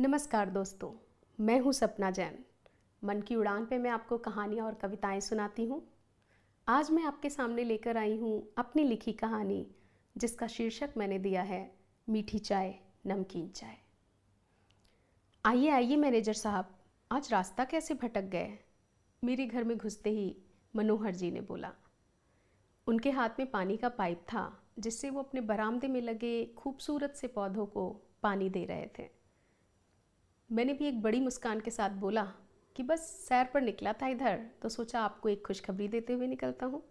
नमस्कार दोस्तों, मैं हूँ सपना जैन। मन की उड़ान पे मैं आपको कहानियाँ और कविताएँ सुनाती हूँ। आज मैं आपके सामने लेकर आई हूँ अपनी लिखी कहानी, जिसका शीर्षक मैंने दिया है, मीठी चाय, नमकीन चाय। आइए आइए मैनेजर साहब, आज रास्ता कैसे भटक गए? मेरे घर में घुसते ही मनोहर जी ने बोला। उनके हाथ में पानी का पाइप था, जिससे वो अपने बरामदे में लगे खूबसूरत से पौधों को पानी दे रहे थे। मैंने भी एक बड़ी मुस्कान के साथ बोला कि बस सैर पर निकला था इधर तो सोचा आपको एक खुशखबरी देते हुए निकलता हूँ।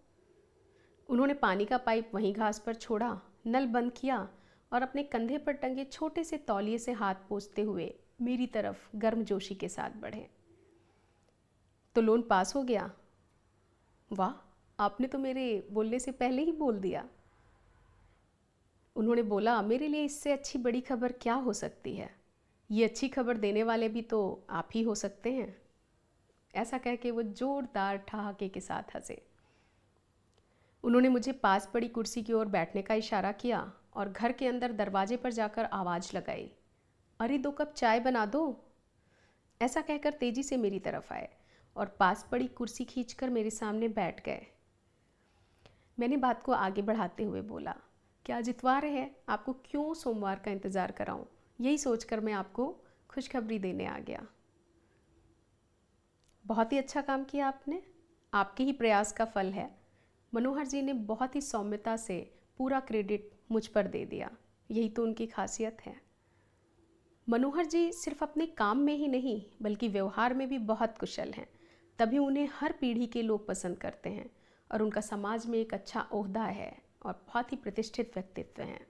उन्होंने पानी का पाइप वहीं घास पर छोड़ा, नल बंद किया और अपने कंधे पर टंगे छोटे से तौलिए से हाथ पोसते हुए मेरी तरफ़ गर्मजोशी के साथ बढ़े। तो लोन पास हो गया? वाह, आपने तो मेरे बोलने से पहले ही बोल दिया। उन्होंने बोला, मेरे लिए इससे अच्छी बड़ी खबर क्या हो सकती है? ये अच्छी खबर देने वाले भी तो आप ही हो सकते हैं। ऐसा कह के वो जोरदार ठहाके के साथ हंसे। उन्होंने मुझे पास पड़ी कुर्सी की ओर बैठने का इशारा किया और घर के अंदर दरवाजे पर जाकर आवाज़ लगाई, अरे दो कप चाय बना दो। ऐसा कहकर तेज़ी से मेरी तरफ़ आए और पास पड़ी कुर्सी खींचकर मेरे सामने बैठ गए। मैंने बात को आगे बढ़ाते हुए बोला, क्या जितवा रहे हैं? आपको क्यों सोमवार का इंतज़ार कराऊं? यही सोचकर मैं आपको खुशखबरी देने आ गया। बहुत ही अच्छा काम किया आपने। आपके ही प्रयास का फल है। मनोहर जी ने बहुत ही सौम्यता से पूरा क्रेडिट मुझ पर दे दिया। यही तो उनकी खासियत है। मनोहर जी सिर्फ़ अपने काम में ही नहीं, बल्कि व्यवहार में भी बहुत कुशल हैं। तभी उन्हें हर पीढ़ी के लोग पसंद करते हैं और उनका समाज में एक अच्छा ओहदा है और बहुत ही प्रतिष्ठित व्यक्तित्व हैं।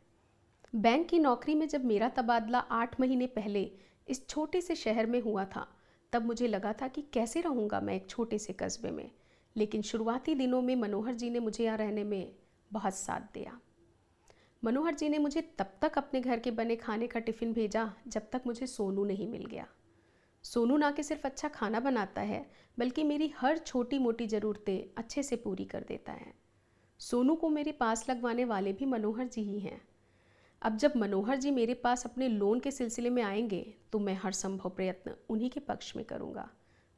बैंक की नौकरी में जब मेरा तबादला आठ महीने पहले इस छोटे से शहर में हुआ था, तब मुझे लगा था कि कैसे रहूँगा मैं एक छोटे से कस्बे में। लेकिन शुरुआती दिनों में मनोहर जी ने मुझे यहाँ रहने में बहुत साथ दिया। मनोहर जी ने मुझे तब तक अपने घर के बने खाने का टिफ़िन भेजा, जब तक मुझे सोनू नहीं मिल गया। सोनू ना कि सिर्फ़ अच्छा खाना बनाता है, बल्कि मेरी हर छोटी मोटी ज़रूरतें अच्छे से पूरी कर देता है। सोनू को मेरे पास लगवाने वाले भी मनोहर जी ही हैं। अब जब मनोहर जी मेरे पास अपने लोन के सिलसिले में आएँगे तो मैं हर संभव प्रयत्न उन्हीं के पक्ष में करूँगा,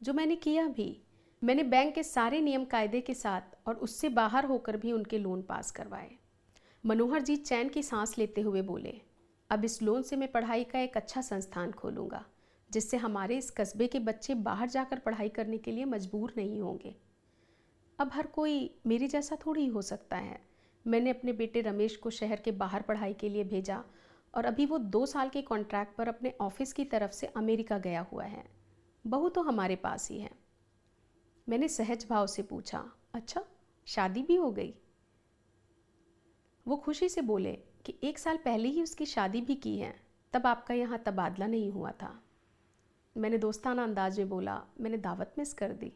जो मैंने किया भी। मैंने बैंक के सारे नियम कायदे के साथ और उससे बाहर होकर भी उनके लोन पास करवाए। मनोहर जी चैन की सांस लेते हुए बोले, अब इस लोन से मैं पढ़ाई का एक अच्छा संस्थान खोलूँगा, जिससे हमारे इस कस्बे के बच्चे बाहर जाकर पढ़ाई करने के लिए मजबूर नहीं होंगे। अब हर कोई मेरे जैसा थोड़ी ही सकता है। मैंने अपने बेटे रमेश को शहर के बाहर पढ़ाई के लिए भेजा और अभी वो दो साल के कॉन्ट्रैक्ट पर अपने ऑफ़िस की तरफ़ से अमेरिका गया हुआ है। बहू तो हमारे पास ही है। मैंने सहज भाव से पूछा अच्छा शादी भी हो गई? वो खुशी से बोले कि एक साल पहले ही उसकी शादी भी की है, तब आपका यहाँ तबादला नहीं हुआ था। मैंने दोस्ताना अंदाज में बोला, मैंने दावत मिस कर दी।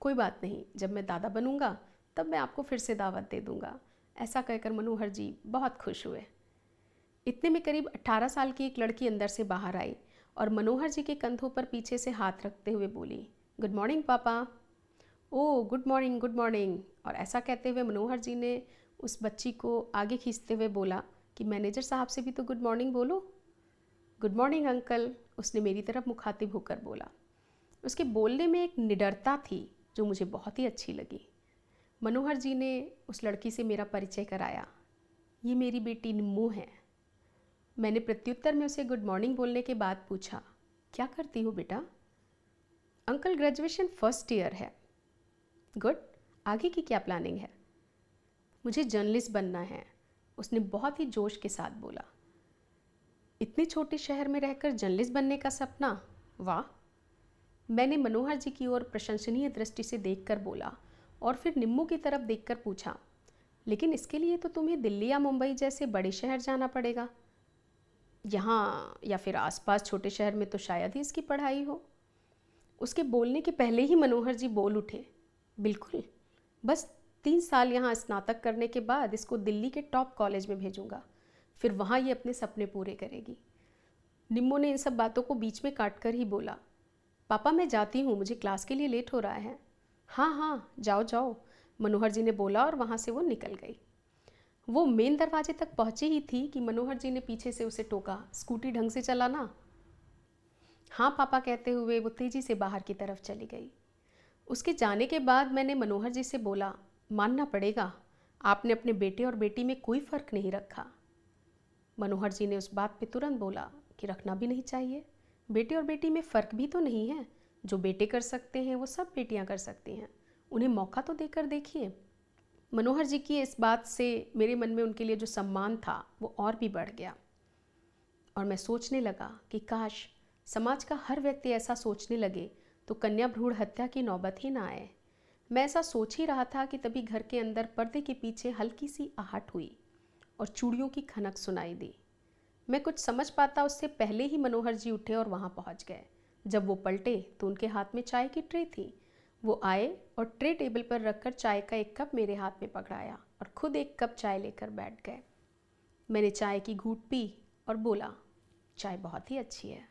कोई बात नहीं, जब मैं दादा बनूँगा तब मैं आपको फिर से दावत दे दूँगा। ऐसा कहकर मनोहर जी बहुत खुश हुए। इतने में करीब 18 साल की एक लड़की अंदर से बाहर आई और मनोहर जी के कंधों पर पीछे से हाथ रखते हुए बोली, गुड मॉर्निंग पापा। ओ, गुड मॉर्निंग गुड मॉर्निंग। और ऐसा कहते हुए मनोहर जी ने उस बच्ची को आगे खींचते हुए बोला, कि मैनेजर साहब से भी तो गुड मॉर्निंग बोलो? गुड मॉर्निंग अंकल, उसने मेरी तरफ़ मुखातिब होकर बोला। उसके बोलने में एक निडरता थी जो मुझे बहुत ही अच्छी लगी। मनोहर जी ने उस लड़की से मेरा परिचय कराया। ये मेरी बेटी निम्मू है। मैंने प्रत्युत्तर में उसे गुड मॉर्निंग बोलने के बाद पूछा, क्या करती हो बेटा? अंकल ग्रेजुएशन फ़र्स्ट ईयर है। गुड आगे की क्या प्लानिंग है? मुझे जर्नलिस्ट बनना है। उसने बहुत ही जोश के साथ बोला। इतने छोटे शहर में रहकर जर्नलिस्ट बनने का सपना? वाह! मैंने मनोहर जी की ओर प्रशंसनीय दृष्टि से देखकर बोला और फिर निम्मू की तरफ़ देखकर पूछा, लेकिन इसके लिए तो तुम्हें दिल्ली या मुंबई जैसे बड़े शहर जाना पड़ेगा। यहाँ या फिर आसपास छोटे शहर में तो शायद ही इसकी पढ़ाई हो। उसके बोलने के पहले ही मनोहर जी बोल उठे, बिल्कुल, बस तीन साल यहाँ स्नातक करने के बाद इसको दिल्ली के टॉप कॉलेज में भेजूँगा, फिर वहाँ ये अपने सपने पूरे करेगी। निम्मो ने इन सब बातों को बीच में काट कर ही बोला, पापा, मैं जाती हूँ, मुझे क्लास के लिए लेट हो रहा है। हाँ हाँ जाओ जाओ। मनोहर जी ने बोला और वहाँ से वो निकल गई। वो मेन दरवाजे तक पहुँची ही थी कि मनोहर जी ने पीछे से उसे टोका, स्कूटी ढंग से चलाना। हाँ पापा कहते हुए वो तेज़ी से बाहर की तरफ़ चली गई। उसके जाने के बाद मैंने मनोहर जी से बोला, मानना पड़ेगा, आपने अपने बेटे और बेटी में कोई फ़र्क नहीं रखा। मनोहर जी ने उस बात पे तुरंत बोला कि रखना भी नहीं चाहिए। बेटे और बेटी में फ़र्क भी तो नहीं है। जो बेटे कर सकते हैं, वो सब बेटियाँ कर सकती हैं। उन्हें मौका तो देकर देखिए। मनोहर जी की इस बात से मेरे मन में उनके लिए जो सम्मान था, वो और भी बढ़ गया। और मैं सोचने लगा कि काश समाज का हर व्यक्ति ऐसा सोचने लगे तो कन्या भ्रूण हत्या की नौबत ही ना आए। मैं ऐसा सोच ही रहा था कि तभी घर के अंदर पर्दे के पीछे हल्की सी आहट हुई और चूड़ियों की खनक सुनाई दी। मैं कुछ समझ पाता उससे पहले ही मनोहर जी उठे और वहाँ पहुँच गए। जब वो पलटे तो उनके हाथ में चाय की ट्रे थी। वो आए और ट्रे टेबल पर रखकर चाय का एक कप मेरे हाथ में पकड़ाया और खुद एक कप चाय लेकर बैठ गए। मैंने चाय की घूट पी और बोला, चाय बहुत ही अच्छी है।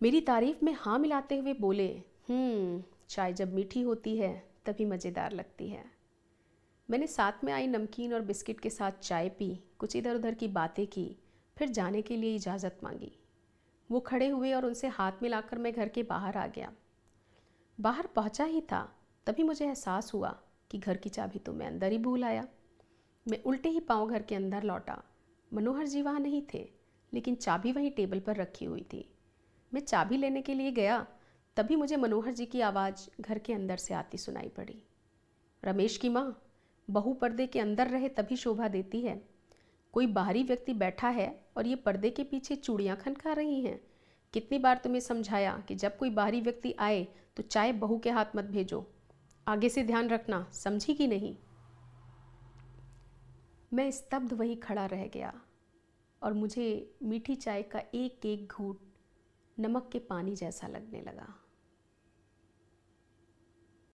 मेरी तारीफ़ में हाँ मिलाते हुए बोले हम्म चाय जब मीठी होती है तभी मज़ेदार लगती है। मैंने साथ में आई नमकीन और बिस्किट के साथ चाय पी, कुछ इधर उधर की बातें की, फिर जाने के लिए इजाज़त मांगी। वो खड़े हुए और उनसे हाथ मिलाकर मैं घर के बाहर आ गया। बाहर पहुँचा ही था, तभी मुझे एहसास हुआ कि घर की चाबी तो मैं अंदर ही भूल आया। मैं उल्टे ही पाँव घर के अंदर लौटा। मनोहर जी वहाँ नहीं थे, लेकिन चाबी वहीं टेबल पर रखी हुई थी। मैं चाबी लेने के लिए गया, तभी मुझे मनोहर जी की आवाज़ घर के अंदर से आती सुनाई पड़ी। रमेश की माँ, बहू पर्दे के अंदर रहे तभी शोभा देती है। कोई बाहरी व्यक्ति बैठा है और ये पर्दे के पीछे चूड़ियाँ खनका रही हैं। कितनी बार तुम्हें समझाया कि जब कोई बाहरी व्यक्ति आए तो चाय बहू के हाथ मत भेजो। आगे से ध्यान रखना, समझी कि नहीं? मैं स्तब्ध वहीं खड़ा रह गया और मुझे मीठी चाय का एक एक घूट नमक के पानी जैसा लगने लगा।